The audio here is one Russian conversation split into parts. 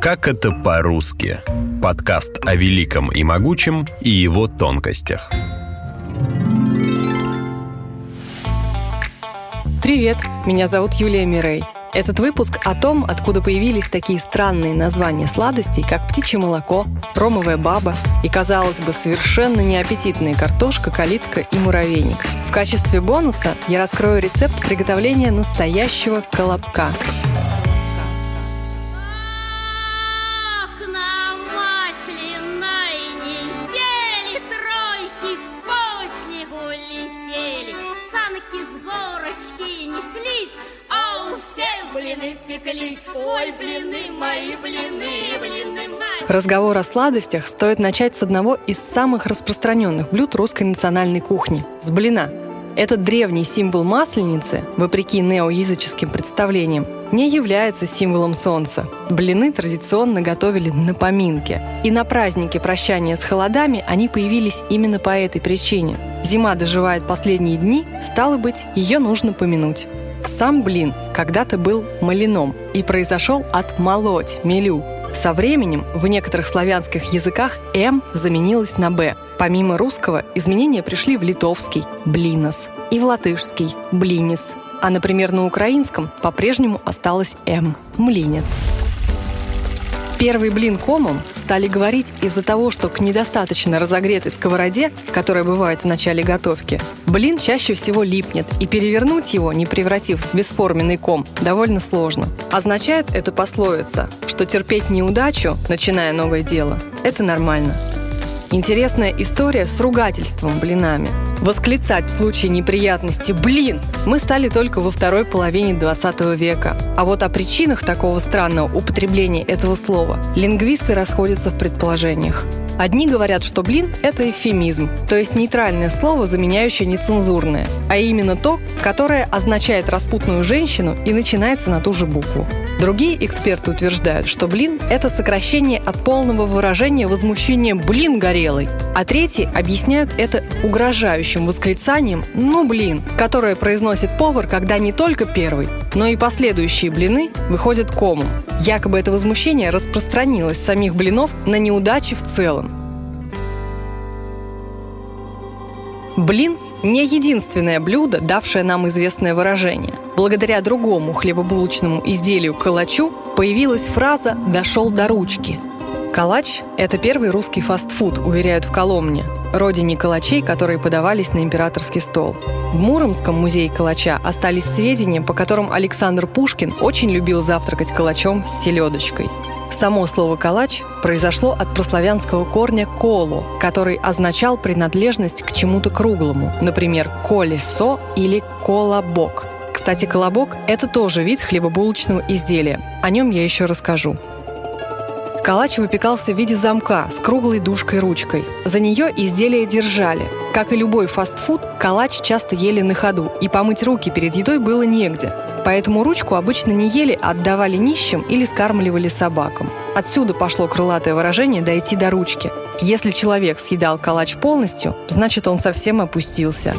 Как это по-русски? Подкаст о великом и могучем и его тонкостях. Привет, меня зовут Юлия Мирей. Этот выпуск о том, откуда появились такие странные названия сладостей, как птичье молоко, ромовая баба и, казалось бы, совершенно неаппетитные картошка, калитка и муравейник. В качестве бонуса я раскрою рецепт приготовления настоящего колобка – пеклись, ой, блины мои, блины, блины мои. Разговор о сладостях стоит начать с одного из самых распространенных блюд русской национальной кухни – с блина. Этот древний символ масленицы, вопреки неоязыческим представлениям, не является символом солнца. Блины традиционно готовили на поминке. И на празднике прощания с холодами они появились именно по этой причине. Зима доживает последние дни, стало быть, ее нужно помянуть. Сам блин когда-то был малином и произошел от «молоть» – «мелю». Со временем в некоторых славянских языках «м» заменилось на «б». Помимо русского, изменения пришли в литовский – «блинос» и в латышский – «блинис». А, например, на украинском по-прежнему осталось «м» – «млинец». Первый блин комом стали говорить из-за того, что к недостаточно разогретой сковороде, которая бывает в начале готовки, блин чаще всего липнет, и перевернуть его, не превратив в бесформенный ком, довольно сложно. Означает это пословица, что терпеть неудачу, начиная новое дело, это нормально. Интересная история с ругательством блинами. Восклицать в случае неприятности «блин» мы стали только во второй половине 20 века. А вот о причинах такого странного употребления этого слова лингвисты расходятся в предположениях. Одни говорят, что блин – это эвфемизм, то есть нейтральное слово, заменяющее нецензурное, а именно то, которое означает распутную женщину и начинается на ту же букву. Другие эксперты утверждают, что блин – это сокращение от полного выражения возмущения «блин горелый», а третьи объясняют это угрожающим восклицанием «ну блин», которое произносит повар, когда не только первый, но и последующие блины выходят комом. Якобы это возмущение распространилось самих блинов на неудачи в целом. Блин не единственное блюдо, давшее нам известное выражение. Благодаря другому хлебобулочному изделию калачу появилась фраза «дошел до ручки». Калач – это первый русский фастфуд, уверяют в Коломне, родине калачей, которые подавались на императорский стол. В Муромском музее калача остались сведения, по которым Александр Пушкин очень любил завтракать калачом с селедочкой – Само слово «калач» произошло от прославянского корня «коло», который означал принадлежность к чему-то круглому, например, «колесо» или «колобок». Кстати, колобок – это тоже вид хлебобулочного изделия. О нем я еще расскажу. Калач выпекался в виде замка с круглой дужкой-ручкой. За нее изделие держали. Как и любой фастфуд, калач часто ели на ходу, и помыть руки перед едой было негде. Поэтому ручку обычно не ели, а отдавали нищим или скармливали собакам. Отсюда пошло крылатое выражение «дойти до ручки». Если человек съедал калач полностью, значит он совсем опустился.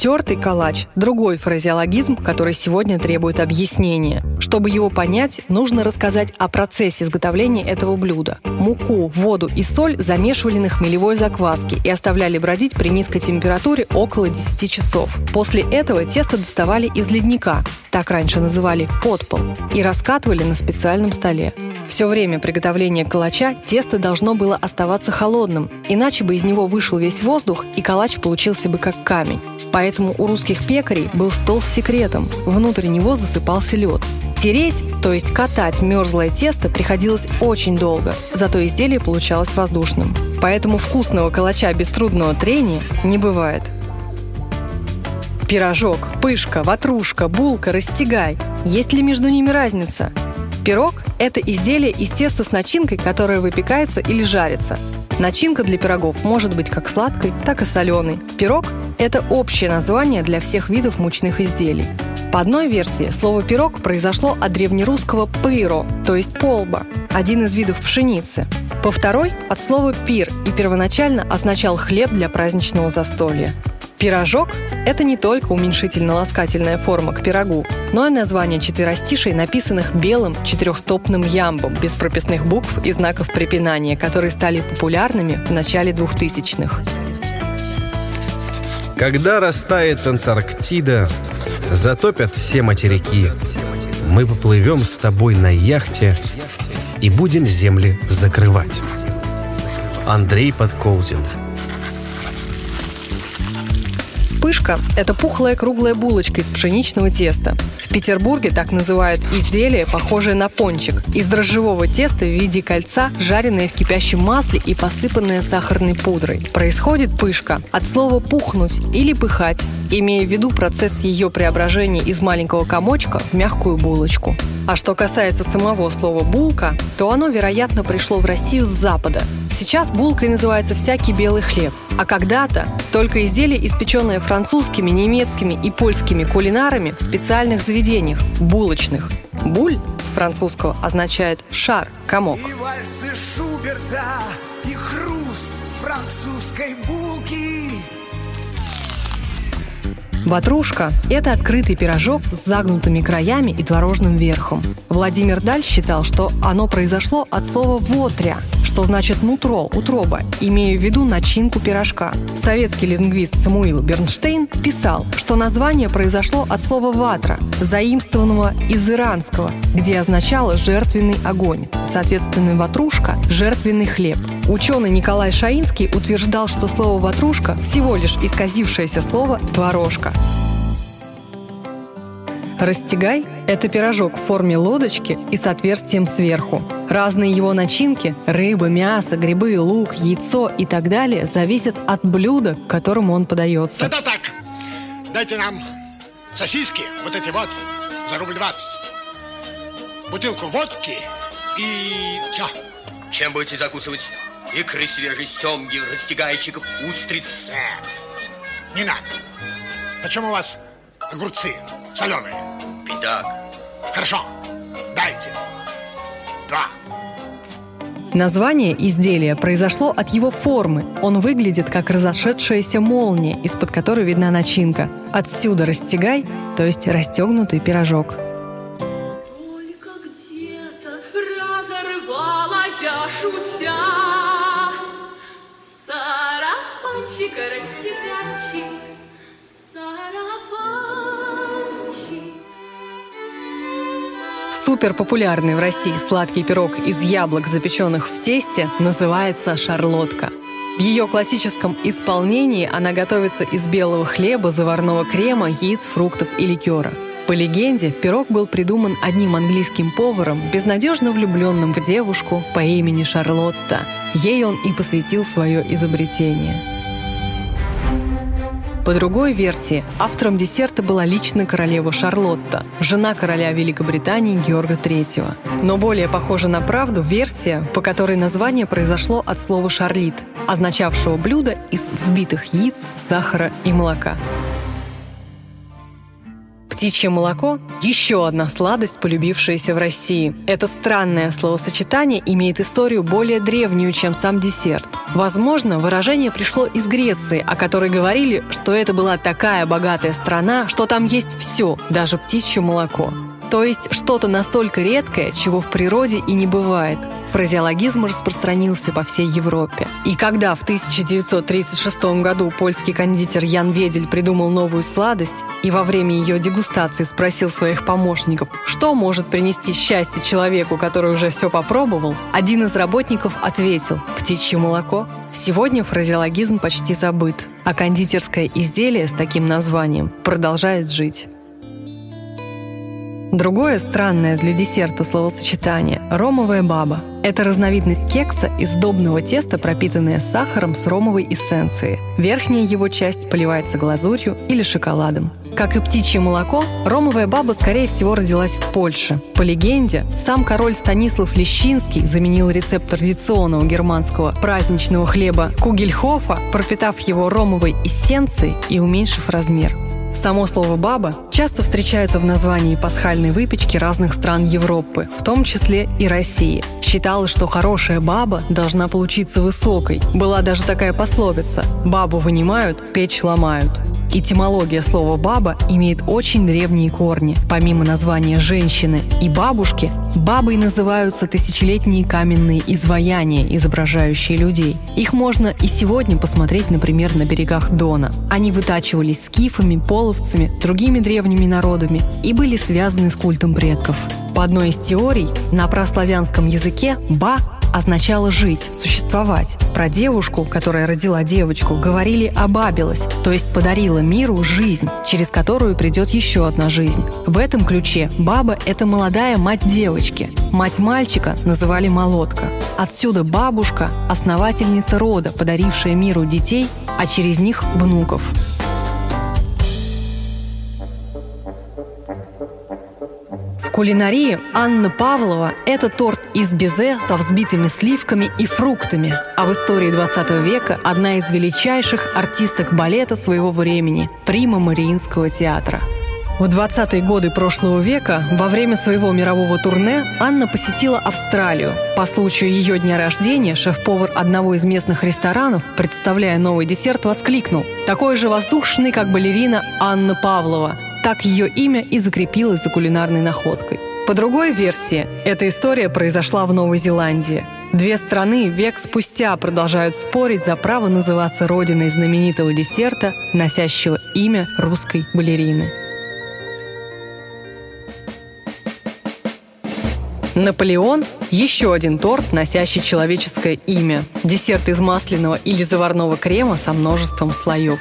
Тертый калач – другой фразеологизм, который сегодня требует объяснения. Чтобы его понять, нужно рассказать о процессе изготовления этого блюда. Муку, воду и соль замешивали на хмелевой закваске и оставляли бродить при низкой температуре около 10 часов. После этого тесто доставали из ледника, так раньше называли подпол, и раскатывали на специальном столе. Все время приготовления калача тесто должно было оставаться холодным, иначе бы из него вышел весь воздух, и калач получился бы как камень. Поэтому у русских пекарей был стол с секретом. Внутрь него засыпался лед. Тереть, то есть катать мерзлое тесто приходилось очень долго, зато изделие получалось воздушным. Поэтому вкусного калача без трудного трения не бывает. Пирожок, пышка, ватрушка, булка, растягай. Есть ли между ними разница? Пирог – это изделие из теста с начинкой, которая выпекается или жарится. Начинка для пирогов может быть как сладкой, так и соленой. Пирог – это общее название для всех видов мучных изделий. По одной версии, слово «пирог» произошло от древнерусского «пыро», то есть «полба», один из видов пшеницы. По второй – от слова «пир» и первоначально означал хлеб для праздничного застолья. Пирожок – это не только уменьшительно-ласкательная форма к пирогу, но и название четверостишей, написанных белым четырехстопным ямбом, без прописных букв и знаков препинания, которые стали популярными в начале 2000-х. Когда растает Антарктида, затопят все материки. Мы поплывем с тобой на яхте и будем земли закрывать. Андрей Подколзин Пышка – это пухлая круглая булочка из пшеничного теста. В Петербурге так называют изделие, похожее на пончик, из дрожжевого теста в виде кольца, жареное в кипящем масле и посыпанное сахарной пудрой. Происходит пышка от слова «пухнуть» или «пыхать», имея в виду процесс ее преображения из маленького комочка в мягкую булочку. А что касается самого слова «булка», то оно, вероятно, пришло в Россию с Запада. Сейчас булкой называется всякий белый хлеб, а когда-то только изделие, испеченное французскими, немецкими и польскими кулинарами в специальных заведениях – булочных. Буль с французского означает шар, комок. И вальсы Шуберта, и хруст французской булки. Ватрушка – это открытый пирожок с загнутыми краями и творожным верхом. Владимир Даль считал, что оно произошло от слова «вотря», что значит «нутро», «утроба», имея в виду начинку пирожка. Советский лингвист Самуил Бернштейн писал, что название произошло от слова «ватра», заимствованного из иранского, где означало «жертвенный огонь». Соответственно, ватрушка – жертвенный хлеб. Ученый Николай Шаинский утверждал, что слово «ватрушка» всего лишь исказившееся слово «творожка». Растягай – это пирожок в форме лодочки и с отверстием сверху. Разные его начинки – рыба, мясо, грибы, лук, яйцо и так далее – зависят от блюда, к которому он подается. Это так. Дайте нам сосиски, вот эти вот, за рубль двадцать. Бутылку водки и все. Чем будете закусывать? Икры свежей семги, растягайчиков, устриц. Не надо. Почему у вас огурцы соленые? Итак, Хорошо. Дайте. Два. Название изделия произошло от его формы. Он выглядит как разошедшаяся молния, из-под которой видна начинка. Отсюда растягай, то есть расстегнутый пирожок. Супер популярный в России сладкий пирог из яблок, запеченных в тесте, называется шарлотка. В ее классическом исполнении она готовится из белого хлеба, заварного крема, яиц, фруктов и ликера. По легенде, пирог был придуман одним английским поваром, безнадежно влюбленным в девушку по имени Шарлотта. Ей он и посвятил свое изобретение. По другой версии, автором десерта была лично королева Шарлотта, жена короля Великобритании Георга III. Но более похожа на правду версия, по которой название произошло от слова «шарлит», означавшего блюдо из взбитых яиц, сахара и молока. Птичье молоко – еще одна сладость, полюбившаяся в России. Это странное словосочетание имеет историю более древнюю, чем сам десерт. Возможно, выражение пришло из Греции, о которой говорили, что это была такая богатая страна, что там есть все, даже птичье молоко. То есть что-то настолько редкое, чего в природе и не бывает. Фразеологизм распространился по всей Европе. И когда в 1936 году польский кондитер Ян Ведель придумал новую сладость и во время ее дегустации спросил своих помощников, что может принести счастье человеку, который уже все попробовал, один из работников ответил «птичье молоко». Сегодня фразеологизм почти забыт, а кондитерское изделие с таким названием продолжает жить. Другое странное для десерта словосочетание – ромовая баба. Это разновидность кекса из сдобного теста, пропитанная сахаром с ромовой эссенцией. Верхняя его часть поливается глазурью или шоколадом. Как и птичье молоко, ромовая баба, скорее всего, родилась в Польше. По легенде, сам король Станислав Лещинский заменил рецепт традиционного германского праздничного хлеба кугельхофа, пропитав его ромовой эссенцией и уменьшив размер. Само слово «баба» часто встречается в названии пасхальной выпечки разных стран Европы, в том числе и России. Считалось, что хорошая баба должна получиться высокой. Была даже такая пословица «бабу вынимают, печь ломают». Этимология слова «баба» имеет очень древние корни. Помимо названия «женщины» и «бабушки», бабой называются тысячелетние каменные изваяния, изображающие людей. Их можно и сегодня посмотреть, например, на берегах Дона. Они вытачивались скифами, половцами, другими древними народами и были связаны с культом предков. По одной из теорий, на прославянском языке «ба» означало жить, существовать. Про девушку, которая родила девочку, говорили «обабилась», то есть подарила миру жизнь, через которую придет еще одна жизнь. В этом ключе баба – это молодая мать девочки. Мать мальчика называли молотка. Отсюда бабушка – основательница рода, подарившая миру детей, а через них – внуков. Кулинарии Анна Павлова – это торт из безе со взбитыми сливками и фруктами, а в истории 20 века одна из величайших артисток балета своего времени – прима Мариинского театра. В 20-е годы прошлого века во время своего мирового турне Анна посетила Австралию. По случаю ее дня рождения шеф-повар одного из местных ресторанов, представляя новый десерт, воскликнул «Такой же воздушный, как балерина Анна Павлова», так ее имя и закрепилось за кулинарной находкой. По другой версии, эта история произошла в Новой Зеландии. Две страны век спустя продолжают спорить за право называться родиной знаменитого десерта, носящего имя русской балерины. Наполеон – еще один торт, носящий человеческое имя. Десерт из масляного или заварного крема со множеством слоев.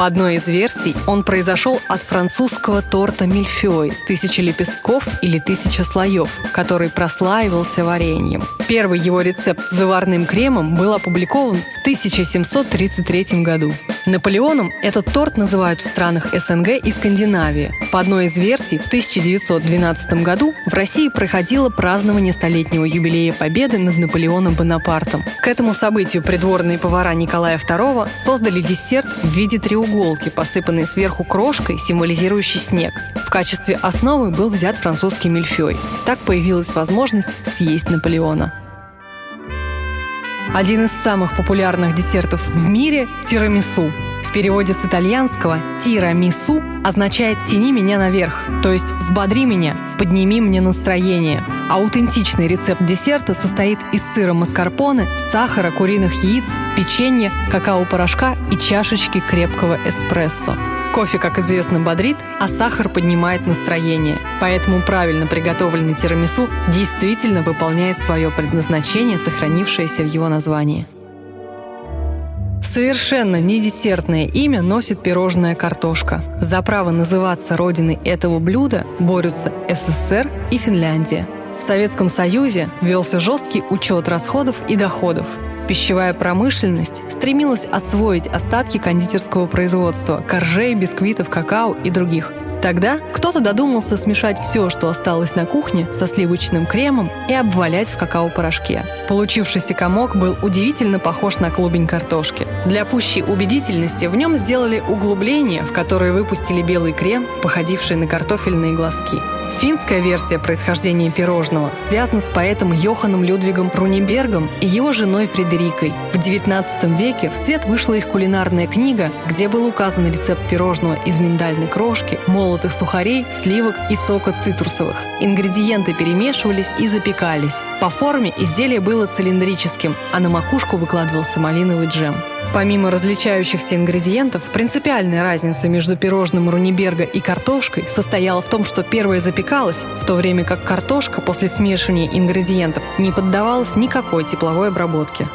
По одной из версий, он произошел от французского торта мильфёй – тысяча лепестков или тысяча слоев, который прослаивался вареньем. Первый его рецепт с заварным кремом был опубликован в 1733 году. Наполеоном этот торт называют в странах СНГ и Скандинавии. По одной из версий, в 1912 году в России проходило празднование столетнего юбилея Победы над Наполеоном Бонапартом. К этому событию придворные повара Николая II создали десерт в виде треуголки, посыпанной сверху крошкой, символизирующей снег. В качестве основы был взят французский мильфёй. Так появилась возможность съесть Наполеона. Один из самых популярных десертов в мире – тирамису. В переводе с итальянского «тирамису» означает «тяни меня наверх», то есть «взбодри меня, подними мне настроение». Аутентичный рецепт десерта состоит из сыра маскарпоне, сахара, куриных яиц, печенья, какао-порошка и чашечки крепкого эспрессо. Кофе, как известно, бодрит, а сахар поднимает настроение. Поэтому правильно приготовленный тирамису действительно выполняет свое предназначение, сохранившееся в его названии. Совершенно не десертное имя носит пирожная картошка. За право называться родиной этого блюда борются СССР и Финляндия. В Советском Союзе велся жесткий учет расходов и доходов. Пищевая промышленность стремилась освоить остатки кондитерского производства, коржей, бисквитов, какао и других – Тогда кто-то додумался смешать все, что осталось на кухне, со сливочным кремом и обвалять в какао-порошке. Получившийся комок был удивительно похож на клубень картошки. Для пущей убедительности в нем сделали углубление, в которое выпустили белый крем, походивший на картофельные глазки. Финская версия происхождения пирожного связана с поэтом Йоханом Людвигом Рунибергом и его женой Фредерикой. В XIX веке в свет вышла их кулинарная книга, где был указан рецепт пирожного из миндальной крошки, молотых сухарей, сливок и сока цитрусовых. Ингредиенты перемешивались и запекались. По форме изделие было цилиндрическим, а на макушку выкладывался малиновый джем. Помимо различающихся ингредиентов, принципиальная разница между пирожным Руниберга и картошкой состояла в том, что первое запекалось, в то время как картошка после смешивания ингредиентов не поддавалась никакой тепловой обработке.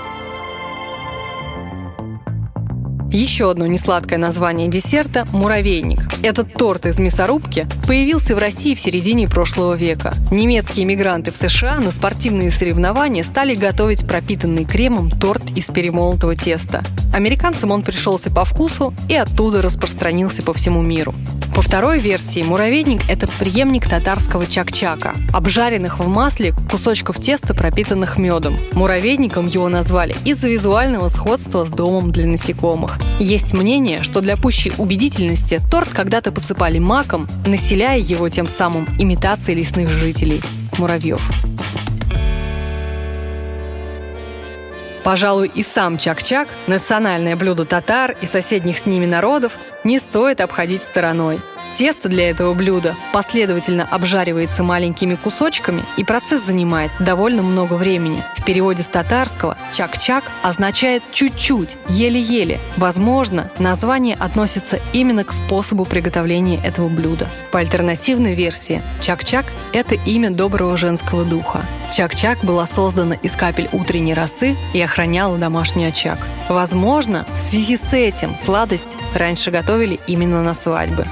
Еще одно несладкое название десерта – муравейник. Этот торт из мясорубки появился в России в середине прошлого века. Немецкие мигранты в США на спортивные соревнования стали готовить пропитанный кремом торт из перемолотого теста. Американцам он пришелся по вкусу и оттуда распространился по всему миру. По второй версии, муравейник – это преемник татарского чак-чака, обжаренных в масле кусочков теста, пропитанных медом. Муравейником его назвали из-за визуального сходства с домом для насекомых. Есть мнение, что для пущей убедительности торт когда-то посыпали маком, населяя его тем самым имитацией лесных жителей – муравьев. Пожалуй, и сам чак-чак, национальное блюдо татар и соседних с ними народов, не стоит обходить стороной – Тесто для этого блюда последовательно обжаривается маленькими кусочками, и процесс занимает довольно много времени. В переводе с татарского «чак-чак» означает «чуть-чуть», «еле-еле». Возможно, название относится именно к способу приготовления этого блюда. По альтернативной версии, чак-чак – это имя доброго женского духа. Чак-чак была создана из капель утренней росы и охраняла домашний очаг. Возможно, в связи с этим сладость раньше готовили именно на свадьбы.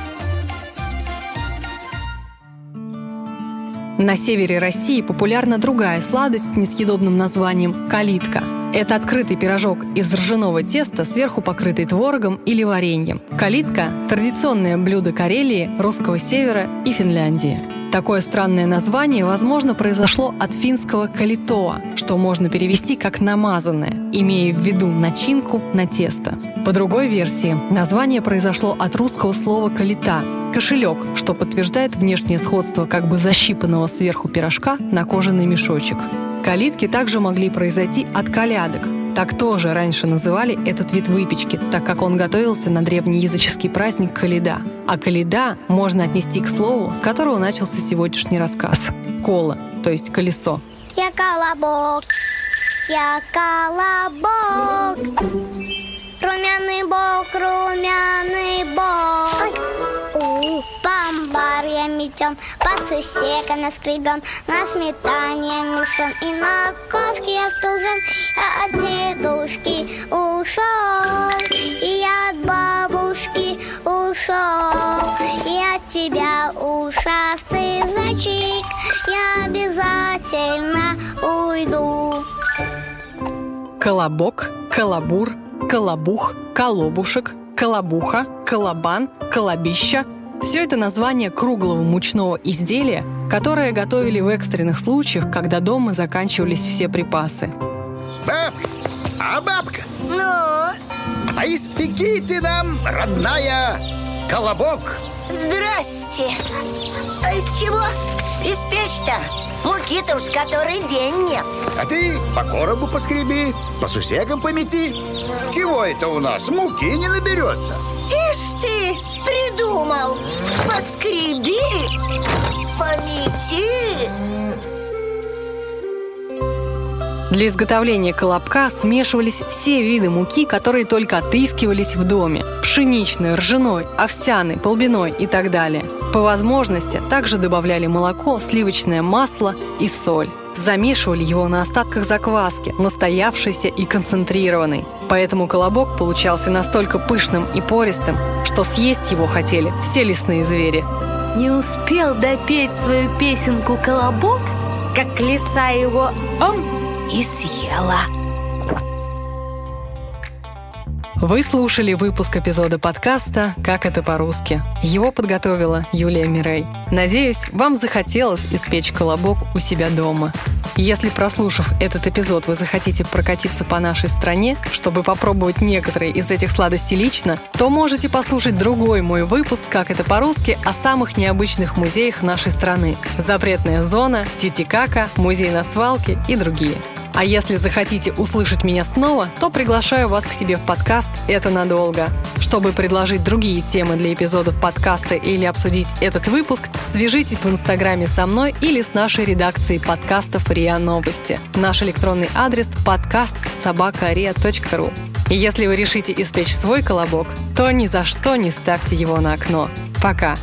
На севере России популярна другая сладость с несъедобным названием «калитка». Это открытый пирожок из ржаного теста, сверху покрытый творогом или вареньем. Калитка – традиционное блюдо Карелии, русского севера и Финляндии. Такое странное название, возможно, произошло от финского «калитоа», что можно перевести как «намазанное», имея в виду начинку на тесто. По другой версии, название произошло от русского слова «калита», Кошелек, что подтверждает внешнее сходство как бы защипанного сверху пирожка на кожаный мешочек. Калитки также могли произойти от колядок. Так тоже раньше называли этот вид выпечки, так как он готовился на древнеязыческий праздник Каледа. А Каледа можно отнести к слову, с которого начался сегодняшний рассказ. Кола, то есть колесо. Я колобок, я колобок, румяный бок, румяный бок. У, бомбар я метен, по сусекам наскребен, на сметане мешен и на кошке я стужен. Я от дедушки ушел, и я от бабушки ушел, тебя ушастый зайчик, я обязательно уйду. Колобок, колобур, колобух, колобушек, колобуха, колобан, колобища – все это название круглого мучного изделия, которое готовили в экстренных случаях, когда дома заканчивались все припасы. Бабка, а бабка, Ну, а испеки ты нам, родная, колобок. Здрасте. А из чего испечь-то? Муки-то уж который день нет. А ты по коробу поскреби, по сусекам помети. Чего это у нас? Муки не наберется. Ишь ты, придумал. Поскреби, помети. Для изготовления колобка смешивались все виды муки, которые только отыскивались в доме. Пшеничной, ржаной, овсяной, полбиной и так далее. По возможности также добавляли молоко, сливочное масло и соль. Замешивали его на остатках закваски, настоявшейся и концентрированной. Поэтому колобок получался настолько пышным и пористым, что съесть его хотели все лесные звери. Не успел допеть свою песенку «Колобок», как лиса его ом и съела. Вы слушали выпуск эпизода подкаста «Как это по-русски». Его подготовила Юлия Мирей. Надеюсь, вам захотелось испечь колобок у себя дома. Если, прослушав этот эпизод, вы захотите прокатиться по нашей стране, чтобы попробовать некоторые из этих сладостей лично, то можете послушать другой мой выпуск «Как это по-русски» о самых необычных музеях нашей страны. Запретная зона, Титикака, музей на свалке и другие. А если захотите услышать меня снова, то приглашаю вас к себе в подкаст «Это надолго». Чтобы предложить другие темы для эпизодов подкаста или обсудить этот выпуск, свяжитесь в Инстаграме со мной или с нашей редакцией подкастов РИА Новости. Наш электронный адрес – подкаст собакаria.ру. И если вы решите испечь свой колобок, то ни за что не ставьте его на окно. Пока!